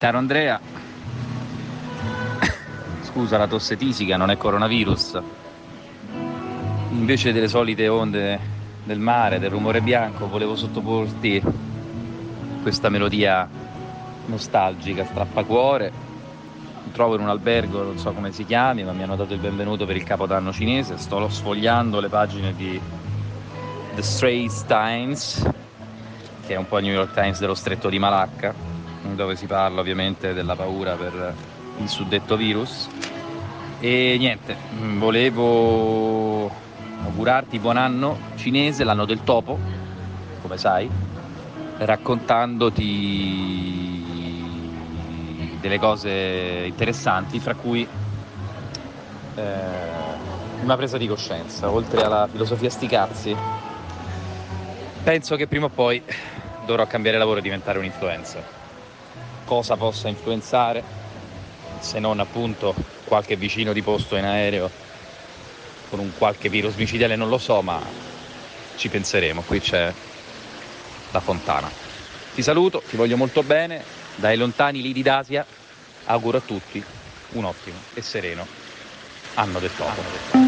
Caro Andrea, scusa la tosse tisica, non è coronavirus. Invece delle solite onde del mare, del rumore bianco, volevo sottoporti questa melodia nostalgica, strappacuore. Mi trovo in un albergo, non so come si chiami, ma mi hanno dato il benvenuto per il capodanno cinese. Sto sfogliando le pagine di The Straits Times, che è un po' il New York Times dello stretto di Malacca dove si parla ovviamente della paura per il suddetto virus. E niente, mm, volevo augurarti buon anno cinese, l'anno del topo, come sai, raccontandoti delle cose interessanti, fra cui eh, una presa di coscienza, oltre alla filosofia sti cazzi. Penso che prima o poi dovrò cambiare lavoro e diventare un influencer cosa possa influenzare, se non appunto qualche vicino di posto in aereo con un qualche virus micidiale, non lo so, ma ci penseremo. Qui c'è la fontana. Ti saluto, ti voglio molto bene, dai lontani lidi d'Asia, auguro a tutti un ottimo e sereno anno del topo.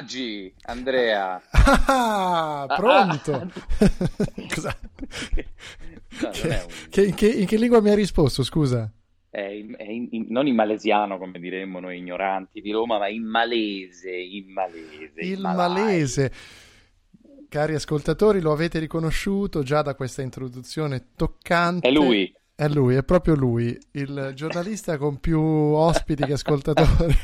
Maggi, Andrea. Ah, pronto. Ah, ah. no, che, che, in, che, in, che, lingua mi hai risposto, scusa? È in, è in, non in malesiano, come diremmo noi ignoranti di Roma, ma in malese, in malese. Il malese. Cari ascoltatori, lo avete riconosciuto già da questa introduzione toccante. È lui. È lui, è proprio lui, il giornalista con più ospiti che ascoltatori.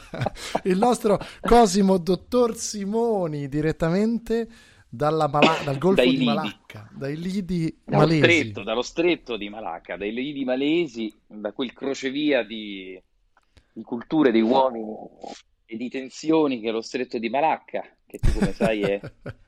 il nostro Cosimo Dottor Simoni, direttamente Mala- dal Golfo dai di lidi. Malacca, dai lidi dallo malesi. Stretto, dallo stretto di Malacca, dai lidi malesi, da quel crocevia di, di culture, di uomini e di tensioni che è lo stretto di Malacca, che tu come sai è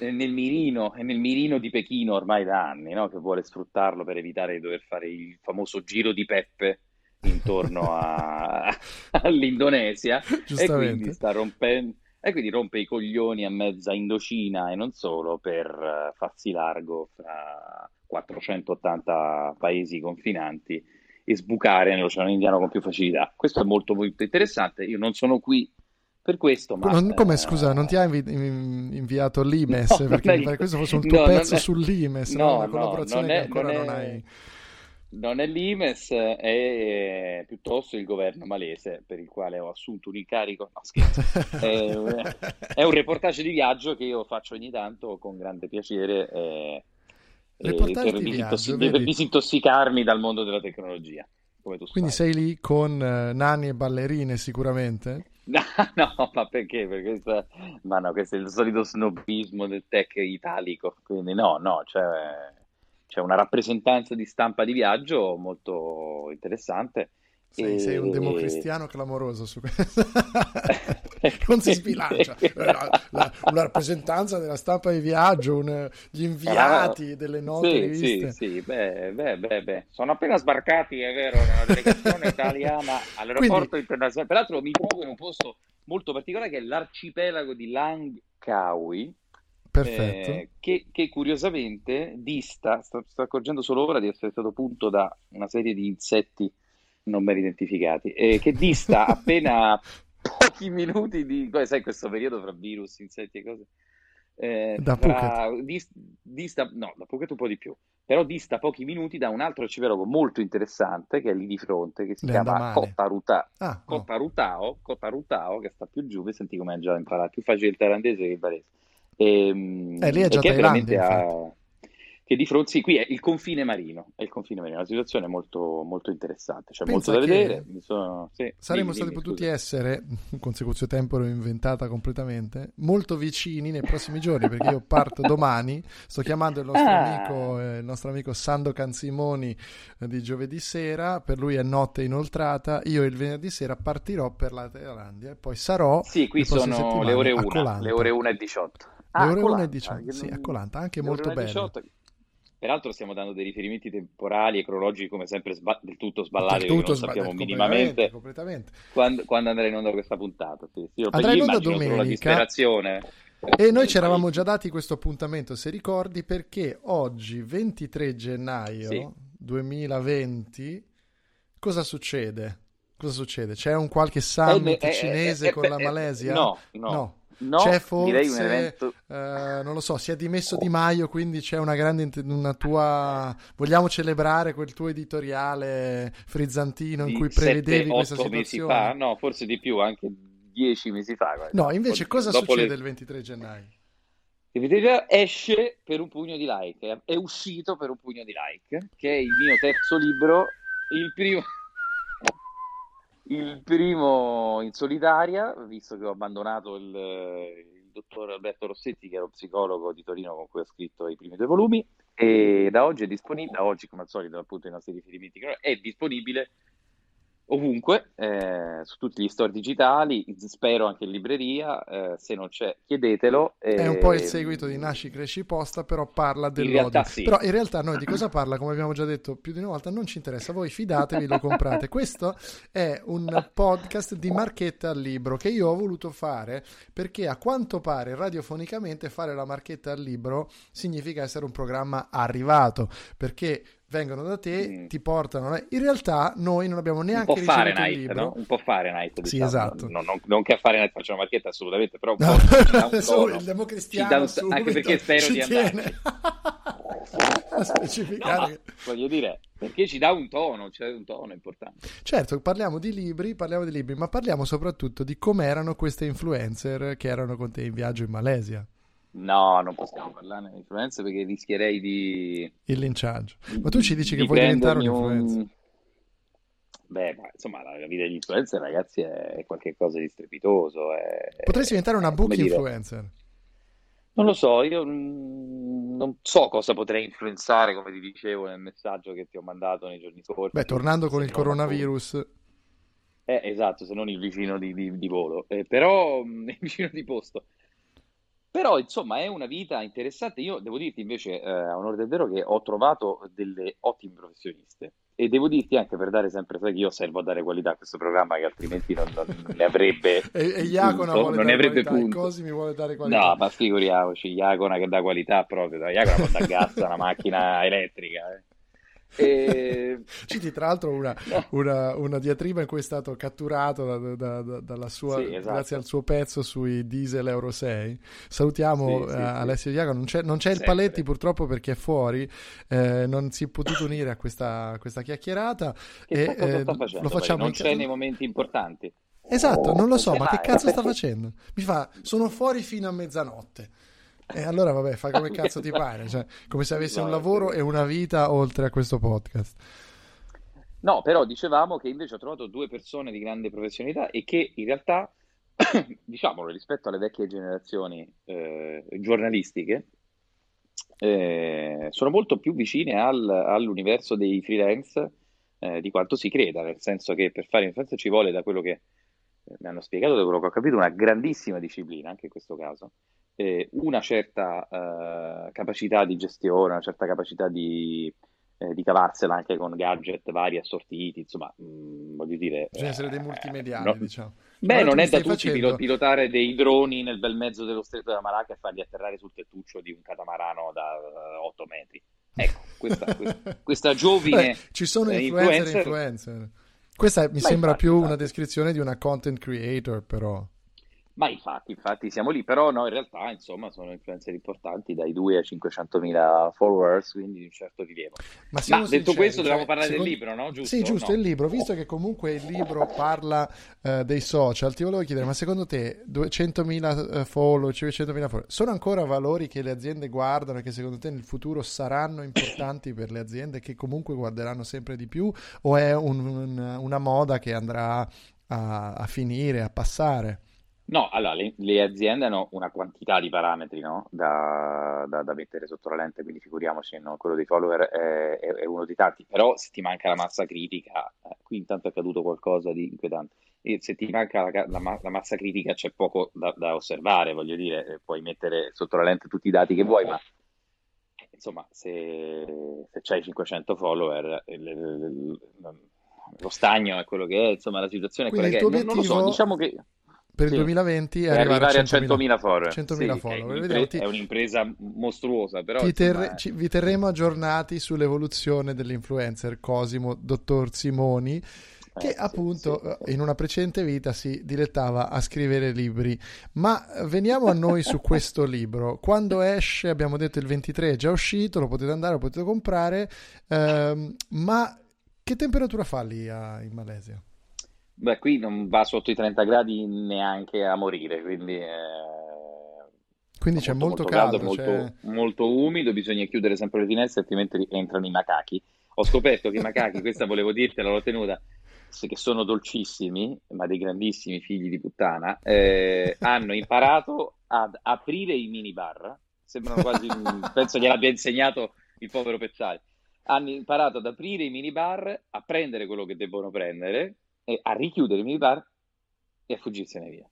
nel mirino, è nel mirino di Pechino ormai da anni, no? che vuole sfruttarlo per evitare di dover fare il famoso giro di Peppe intorno a, all'Indonesia e quindi sta rompendo e quindi rompe i coglioni a mezza Indocina e non solo per uh, farsi largo fra 480 paesi confinanti e sbucare nell'Oceano Indiano con più facilità. Questo è molto molto interessante. Io non sono qui per questo, ma... Non, come, scusa, non ti ha invi- inviato l'Imes? No, perché mi pare questo fosse un tuo no, pezzo è... sull'Imes, no, no? una collaborazione che ancora non, è... non hai... Non è l'Imes, è piuttosto il governo malese per il quale ho assunto un incarico. No, scherzo. è, è, un reportage di viaggio che io faccio ogni tanto con grande piacere eh, viaggio, per disintossicarmi dal mondo della tecnologia. Quindi sei lì con uh, nani e ballerine sicuramente? No, no, ma perché? Perché questa... Ma no, questo è il solito snobismo del tech italico, quindi no, no, c'è, c'è una rappresentanza di stampa di viaggio molto interessante sei, sei, un democristiano clamoroso su questo. non si sbilancia. La, la, una rappresentanza della stampa di viaggio, un, gli inviati ah, delle note sì, riviste. Sì, sì, beh, beh, beh, beh, Sono appena sbarcati, è vero, nella delegazione italiana all'aeroporto Quindi... internazionale. Peraltro mi trovo in un posto molto particolare che è l'arcipelago di Langkawi. Perfetto. Eh, che, che, curiosamente dista, sto, sto accorgendo solo ora di essere stato punto da una serie di insetti non ben identificati, eh, che dista appena pochi minuti di... Sai questo periodo fra virus, insetti e cose? eh, Da fra- dis- dista, no, da Phuket un po' di più, però dista pochi minuti da un altro arcipelago molto interessante che è lì di fronte, che si Le chiama. Kotaruta- Ah, no. Kotarutao, Kotarutao, che sta più giù, mi senti come già imparato, più facile il thailandese che il barese. Ehm, Eh, lì è e già Thailandia, veramente ha- che di fronte, sì, qui è il confine marino, è il confine marino, una situazione molto, molto interessante, c'è Pensa molto da vedere. sono- sì, Saremmo dimmi, stati dimmi, potuti scusa. essere, consecutio tempore inventata completamente, molto vicini nei prossimi giorni, perché io parto domani, sto chiamando il nostro, Ah. amico, eh, il nostro amico Sando Canzimoni eh, di giovedì sera, per lui è notte inoltrata, io il venerdì sera partirò per la Thailandia e poi sarò Sì, qui le sono le ore a 1, Koh Lanta. le ore 1 e 18. Le Ah, ore Koh 1 e Lanta, 18, che sì, a Koh Lanta, anche le molto ore 1 e bello. 18. Peraltro stiamo dando dei riferimenti temporali e cronologici come sempre sba- del tutto sballati Del tutto non sba- sappiamo completamente, minimamente completamente. quando, quando andrà in onda questa puntata. Sì, io, Andrà in onda domenica. E noi ci eravamo già dati questo appuntamento, se ricordi, perché oggi, 23 gennaio Sì. 2020, cosa succede? Cosa succede? C'è un qualche summit Eh, eh, eh, cinese eh, con eh, la eh, Malesia? No, no. No, C'è direi un forse, evento... eh, non lo so, si è dimesso Di Maio, quindi c'è una grande, una tua... Vogliamo celebrare quel tuo editoriale frizzantino in cui prevedevi sette, questa otto mesi situazione? fa, no, forse di più, anche dieci mesi fa. guarda. No, invece cosa Dopo succede le- il 23 gennaio? Il video esce per un pugno di like, è uscito per un pugno di like, che è il mio terzo libro, il primo, il primo in solitaria, visto che ho abbandonato il, il dottor Alberto Rossetti, che era lo psicologo di Torino con cui ho scritto i primi due volumi, e da oggi è disponibile, da oggi come al solito appunto i nostri riferimenti, è disponibile ovunque, eh, su tutti gli store digitali, spero anche in libreria, eh, se non c'è chiedetelo. È un po' il eh, seguito di Nasci, Cresci, Posta, però parla dell'odio. sì. Però in realtà noi di cosa parla, come abbiamo già detto più di una volta, non ci interessa. Voi fidatevi, lo comprate. Questo è un podcast di marchetta al libro che io ho voluto fare perché a quanto pare radiofonicamente fare la marchetta al libro significa essere un programma arrivato, perché vengono da te, Mm. ti portano. In realtà noi non abbiamo un neanche po' ricevuto il Fahrenheit, no? Un po' Fahrenheit, Sì, diciamo. esatto. No, non, non che a Fahrenheit faccia una marchetta assolutamente, però un No, po' un tono. il democristiano un- subito anche perché spero di tiene andarci. a No, specificare. che- voglio dire, perché ci dà un tono, c'è un tono importante. Certo, parliamo di libri, parliamo di libri, ma parliamo soprattutto di com'erano queste influencer che erano con te in viaggio in Malesia, No, non possiamo parlarne di influenze perché rischierei di... il linciaggio. Ma tu ci dici che vuoi diventare un influencer? Beh, ma insomma, la, vita degli influencer, ragazzi, è qualcosa di strepitoso. È... Potresti diventare una book dire, influencer. Non lo so, io mm, non so cosa potrei influenzare, come ti dicevo nel messaggio che ti ho mandato nei giorni scorsi. Beh, tornando con il coronavirus, Eh, esatto, se non il vicino di, di- di volo, Eh, però mm, il vicino di posto. Però, insomma, è una vita interessante. Io devo dirti invece, eh, a onore del vero, che ho trovato delle ottime professioniste. E devo dirti anche per dare sempre, sai che io servo a dare qualità a questo programma, che altrimenti non, non- ne avrebbe e, e Iacona punto, vuole non ne avrebbe qualità, punto. Cosimi vuole dare qualità. No, ma figuriamoci, Iacona che dà qualità proprio, Iacona può dare gas a una macchina elettrica. eh. E... Citi tra l'altro una, No. una, una diatriba in cui è stato catturato da- da- da- dalla sua, Sì, esatto. grazie al suo pezzo sui diesel Euro 6. Salutiamo Sì, sì, eh, sì. Alessio Diaco. Non c'è, non c'è il. Paletti purtroppo perché è fuori, eh, non si è potuto unire a questa, a questa chiacchierata. Che e, eh, facendo? lo facciamo Non in c'è nei momenti importanti. Esatto, non lo so, Come ma che mai? cazzo sta facendo? Mi fa, sono fuori fino a mezzanotte. E allora vabbè, fa come cazzo ti pare, cioè, come se avessi un lavoro e una vita oltre a questo podcast. No, però dicevamo che invece ho trovato due persone di grande professionalità e che in realtà, diciamolo, rispetto alle vecchie generazioni eh, giornalistiche, eh, sono molto più vicine al- all'universo dei freelance eh, di quanto si creda, nel senso che per fare influenza ci vuole, da quello che eh, mi hanno spiegato, da quello che ho capito, una grandissima disciplina, anche in questo caso, eh, una certa eh, capacità di gestione, una certa capacità di, eh, di cavarsela anche con gadget vari assortiti, insomma, mh, voglio dire... Bisogna essere dei eh, multimediali, no- diciamo. Beh, non è da tutti facendo- pilo- pilotare dei droni nel bel mezzo dello stretto della Malacca e farli atterrare sul tettuccio di un catamarano da 8 metri. Ecco, questa, questa, questa giovine Beh, ci sono eh, influencer influencer. influencer. Questa mi Ma sembra infatti, più una infatti. descrizione di una content creator, però. Ma infatti, infatti siamo lì, però no, in realtà insomma sono influencer importanti dai 2 ai 500.000 followers, quindi di un certo rilievo. Ma, Ma detto sinceri, questo, cioè, dobbiamo parlare secondo- del libro, no? Giusto? Sì, giusto, No. il libro, visto che comunque il libro parla eh, dei social, ti volevo chiedere, ma secondo te 200.000 eh, follow, 500.000 follow, sono ancora valori che le aziende guardano e che secondo te nel futuro saranno importanti per le aziende che comunque guarderanno sempre di più o è un- un- una moda che andrà a, a finire, a passare? No, allora le, le aziende hanno una quantità di parametri no? da, da- da mettere sotto la lente, quindi figuriamoci, no? quello dei follower è, è- è uno dei tanti, però se ti manca la massa critica, eh, qui intanto è accaduto qualcosa di inquietante, e se ti manca la, la la massa critica c'è poco da, da osservare, voglio dire, eh, puoi mettere sotto la lente tutti i dati che vuoi, ma insomma se, se c'hai 500 follower, il- il- il- lo stagno è quello che è, insomma la situazione è quella che è. Non, non lo so, diciamo che... Per il Sì. 2020 è arrivare, arrivare a 100.000 100.000 follower. 100.000 Sì, che è follower. un'impre- ti- è un'impresa mostruosa, però Ti insomma, terre- ci- vi terremo aggiornati sull'evoluzione dell'influencer Cosimo Dottor Simoni, che eh, sì, appunto sì. eh, in una precedente vita si dilettava a scrivere libri. Ma eh, veniamo a noi su questo libro. Quando esce, abbiamo detto il 23 è già uscito, lo potete andare, lo potete comprare, ehm, ma che temperatura fa lì a- in Malesia? Beh, qui non va sotto i 30 gradi neanche a morire, quindi eh, Quindi c'è molto, molto caldo, molto, c'è- molto umido, bisogna chiudere sempre le finestre, altrimenti entrano i macachi. Ho scoperto che i macachi, questa volevo dirtela, l'ho tenuta, che sono dolcissimi, ma dei grandissimi figli di puttana, eh, hanno imparato ad aprire i minibar. Sembrano quasi, penso gliel'abbia insegnato il povero Pezzali. Hanno imparato ad aprire i minibar, a prendere quello che debbono prendere, a richiudere i minibar e a fuggirsene via.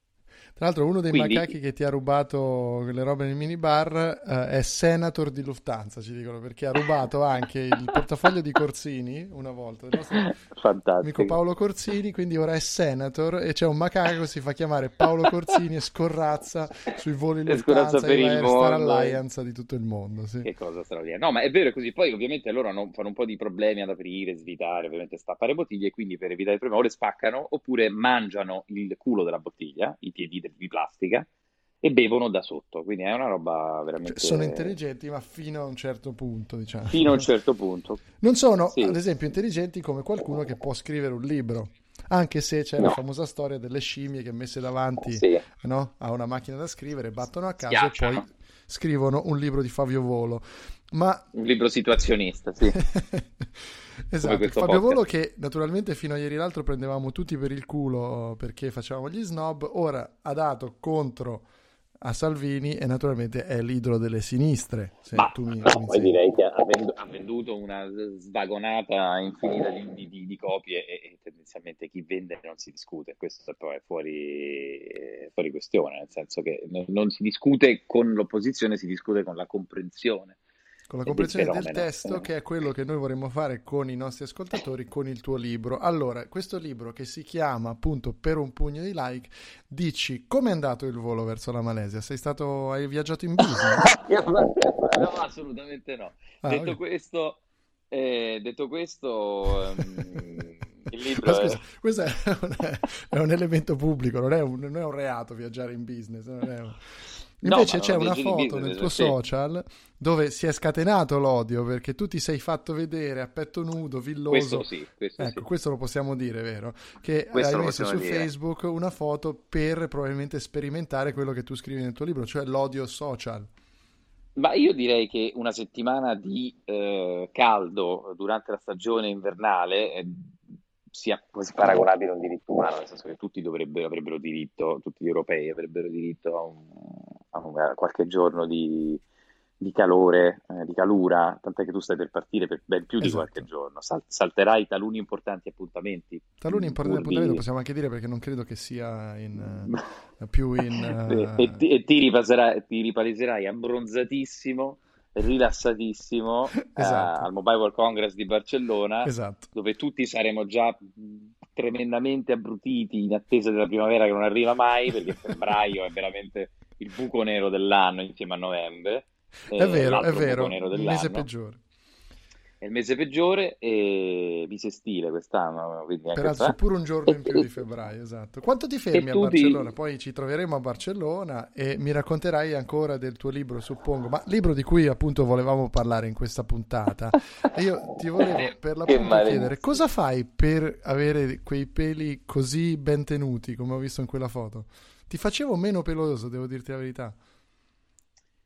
Tra l'altro, uno dei Quindi- macachi che ti ha rubato le robe nel minibar eh, è Senator di Lufthansa, ci dicono, perché ha rubato anche il portafoglio di Corsini una volta, nostro amico Fantastico. Paolo Corsini, quindi ora è Senator e c'è un macaco che si fa chiamare Paolo Corsini e scorrazza sui voli Lufthansa per il. Star Alliance di tutto il mondo. Sì. Che cosa straordinaria. No, ma è vero è così. Poi ovviamente loro hanno- fanno un po' di problemi ad aprire, svitare, ovviamente stappare bottiglie, quindi per evitare il problema o le spaccano oppure mangiano il culo della bottiglia, i piedi di plastica, e bevono da sotto. Quindi è una roba veramente... Cioè, sono intelligenti, ma fino a un certo punto, diciamo. Fino a un certo punto. Non sono, Sì. ad esempio, intelligenti come qualcuno che può scrivere un libro. Anche se c'è la No. famosa storia delle scimmie che messe davanti Sì. no, a una macchina da scrivere, battono a caso Schiacciano. e poi scrivono un libro di Fabio Volo. Ma Un libro situazionista, sì. esatto, Fabio podcast. Volo che naturalmente fino a ieri l'altro prendevamo tutti per il culo perché facevamo gli snob, ora ha dato contro a Salvini e naturalmente è l'idolo delle sinistre. Se Ma tu mi, no, mi direi che ha vendu- ha venduto una svagonata infinita di, di- di- copie e, e tendenzialmente chi vende non si discute, questo poi è fuori, è fuori questione, nel senso che non, non si discute con l'opposizione, si discute con la comprensione. Con la comprensione del testo, che è quello che noi vorremmo fare con i nostri ascoltatori, con il tuo libro. Allora, questo libro che si chiama appunto Per un pugno di like, dici come è andato il volo verso la Malesia? Sei stato, hai viaggiato in business? No, assolutamente no. Ah, detto, ok. questo, eh, detto questo, ehm, il libro Ma è- scusa, questo è un, è un elemento pubblico, non è un, non è un reato viaggiare in business. non è un- Invece ma c'è una foto nel tuo sì. social dove si è scatenato l'odio perché tu ti sei fatto vedere a petto nudo, villoso. questo sì, questo Ecco, sì. questo lo possiamo dire, vero? Che Questo hai messo su dire. Facebook una foto per probabilmente sperimentare quello che tu scrivi nel tuo libro, cioè l'odio social. Ma io direi che una settimana di eh, caldo durante la stagione invernale eh, sia quasi paragonabile a un diritto umano, nel senso che tutti dovrebbero, avrebbero diritto, tutti gli europei avrebbero diritto a, un- qualche giorno di, di calore, eh, di calura, tant'è che tu stai per partire per ben più di Esatto. qualche giorno, Sal- salterai taluni importanti appuntamenti. Taluni importanti pur di- appuntamenti possiamo anche dire perché non credo che sia in, eh, più in... e, e ti, e ti ripasserai- ti ripaleserai abbronzatissimo, rilassatissimo eh, Esatto. al Mobile World Congress di Barcellona, Esatto. dove tutti saremo già tremendamente abbrutiti in attesa della primavera che non arriva mai, perché febbraio è veramente il buco nero dell'anno insieme a novembre. È eh, vero, è l'altro vero, il mese peggiore. è il mese peggiore e bisestile quest'anno, Peraltro c'è pure un giorno in più di febbraio, esatto. Quanto ti fermi a Barcellona? ti... Poi ci troveremo a Barcellona e mi racconterai ancora del tuo libro, suppongo, ma libro di cui appunto volevamo parlare in questa puntata. E io ti volevo per Che l'appunto chiedere cosa fai per avere quei peli così ben tenuti, come ho visto in quella foto? Ti facevo meno peloso, devo dirti la verità.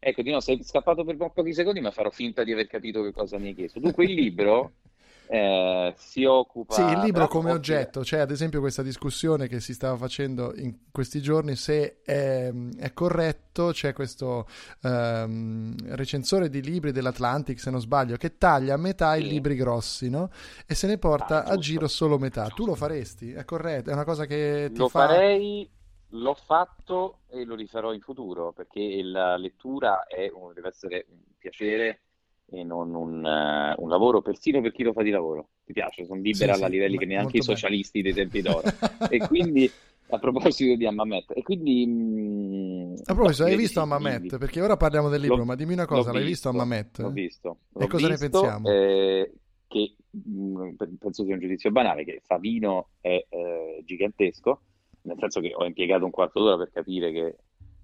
Ecco, di no, sei scappato per pochi secondi, ma farò finta di aver capito che cosa mi hai chiesto. Dunque, il libro eh, si Sì, il occupa, libro come oggetto, c'è ad esempio questa discussione che si stava facendo in questi giorni se è, è corretto, c'è questo ehm, recensore di libri dell'Atlantic, se non sbaglio, che taglia a metà i sì. libri grossi, no? E se ne Ah, porta a giusto, giro solo metà. Tu lo faresti? È corretto? È una cosa che ti Lo fa... farei, l'ho fatto e lo rifarò in futuro perché la lettura è un- deve essere un piacere e non un, eh, un lavoro, persino per chi lo fa di lavoro. Ti piace? Sono Sì, liberal a sì, livelli che neanche i bello. socialisti dei tempi d'oro. E quindi, a proposito di Hammamet, e quindi, mm, A proposito, hai visto sì, Hammamet? Perché ora parliamo del libro, L'ho ma dimmi una cosa, l'hai visto visto, Hammamet? l'ho visto, E l'ho cosa ne visto, pensiamo? eh, che mh, pe- penso sia un giudizio banale, che Favino è eh, gigantesco, nel senso che ho impiegato un quarto d'ora per capire che,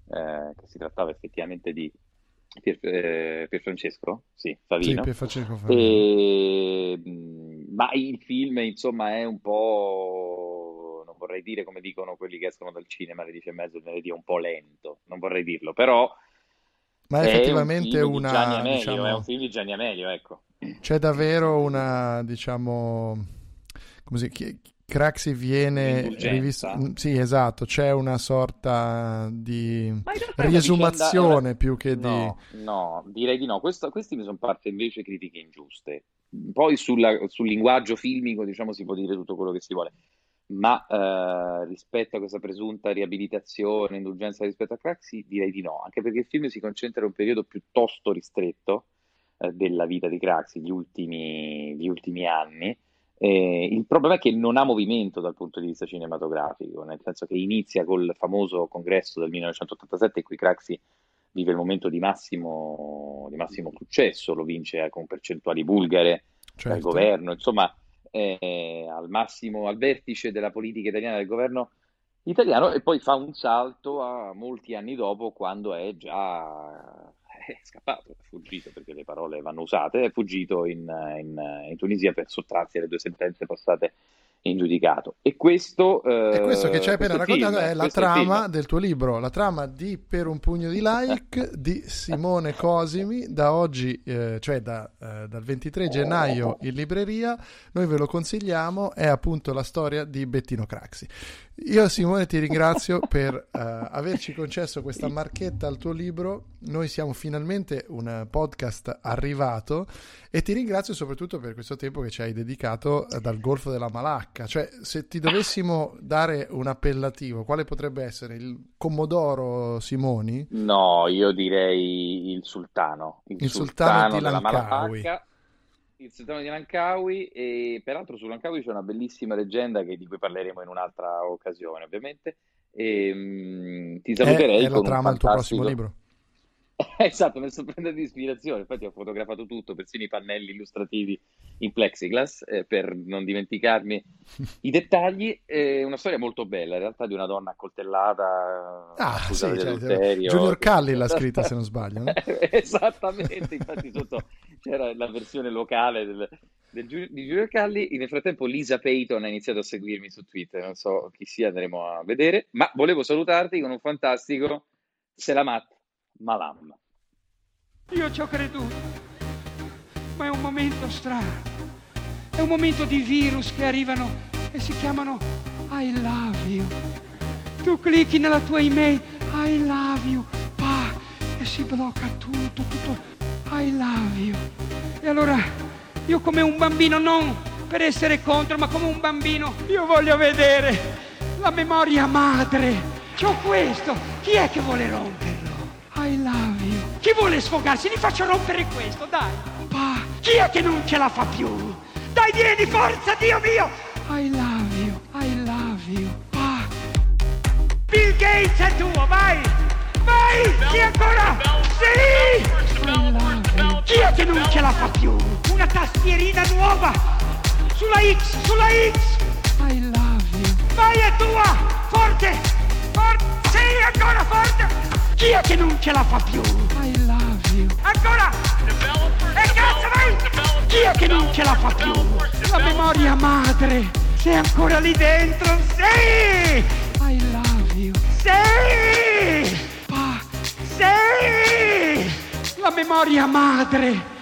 eh, che si trattava effettivamente di Pier, eh, Pierfrancesco, sì, Sì, Favino, Pierfrancesco Favino. e, mh, ma il film, insomma, è un po', non vorrei dire come dicono quelli che escono dal cinema alle dieci e mezzo, venerdì, è un po' lento, non vorrei dirlo, però Ma è un effettivamente di Gianni una, Amelio, è diciamo... un film di Gianni Amelio, ecco. C'è davvero una, diciamo, come si Craxi viene rivisto. Sì, esatto, c'è una sorta di una vicenda, riesumazione più che di... No, no, direi di no. Questo, questi mi sono parte invece critiche ingiuste. Poi sulla- sul linguaggio filmico, diciamo, si può dire tutto quello che si vuole, ma eh, rispetto a questa presunta riabilitazione, indulgenza rispetto a Craxi, direi di no, anche perché il film si concentra in un periodo piuttosto ristretto eh, della vita di Craxi, gli ultimi, gli ultimi anni. Eh, il problema è che non ha movimento dal punto di vista cinematografico, nel senso che inizia col famoso congresso del 1987 in cui Craxi vive il momento di massimo, di massimo successo, lo vince con percentuali bulgare dal Certo. governo, insomma, è al massimo, al vertice della politica italiana del governo italiano e poi fa un salto a molti anni dopo quando è già è scappato, è fuggito perché le parole vanno usate, è fuggito in, in- in Tunisia per sottrarsi alle due sentenze passate in giudicato. E questo, E questo che ci hai eh, appena raccontato film, è la il film. trama del tuo libro, la trama di Per un pugno di like di Simone Cosimi, da oggi, eh, cioè da, eh, dal 23 gennaio in libreria. Noi ve lo consigliamo, è appunto la storia di Bettino Craxi. Io Simone ti ringrazio per eh, averci concesso questa marchetta al tuo libro. Noi siamo finalmente un podcast arrivato e ti ringrazio soprattutto per questo tempo che ci hai dedicato eh, dal Golfo della Malacca. Cioè, se ti dovessimo dare un appellativo, quale potrebbe essere? Il Commodoro Simoni? No, io direi il sultano, il, Il sultano di della Langkawi. Malacca, il sultano di Langkawi e peraltro su Langkawi c'è una bellissima leggenda che- di cui parleremo in un'altra occasione, ovviamente. E, mm, ti È, saluterei è la con un trama del tuo prossimo libro. Esatto, mi sto prendendo di ispirazione, infatti ho fotografato tutto, persino i pannelli illustrativi in plexiglass, eh, per non dimenticarmi i dettagli. È una storia molto bella, in realtà di una donna accoltellata, Ah, sì, cioè, adulterio. Junior Calli l'ha scritta, se non sbaglio. no? Esattamente, infatti sotto c'era la versione locale del, del di Junior Calli. Nel frattempo Lisa Payton ha iniziato a seguirmi su Twitter, non so chi sia, andremo a vedere, ma volevo salutarti con un fantastico Selamat Malam. Io ci ho creduto, ma è un momento strano. È un momento di virus che arrivano e si chiamano I love you. Tu clicchi nella tua email I love you, pa, e si blocca tutto, tutto I love you. E allora io come un bambino, non per essere contro, ma come un bambino, io voglio vedere la memoria madre. C'ho questo, chi è che vuole romperlo? Chi vuole sfogarsi? Gli faccio rompere questo, dai. Pa, chi è che non ce la fa più? Dai, vieni, forza, Dio mio! I love you, I love you. Pa. Bill Gates è tuo, vai! Vai! Chi ancora? Sì! Chi è che non ce la fa più? una tastierina nuova. Sulla X, sulla X. I love you. Vai è tua! Forte! Forte! Sì, ancora forte! Chi è che non ce la fa più? I love you. Ancora! E cazzo vai! Chi è che non ce la fa più? La memoria madre! Sei ancora lì dentro? Sì! I love you. Sì! Ah, sì! La memoria madre!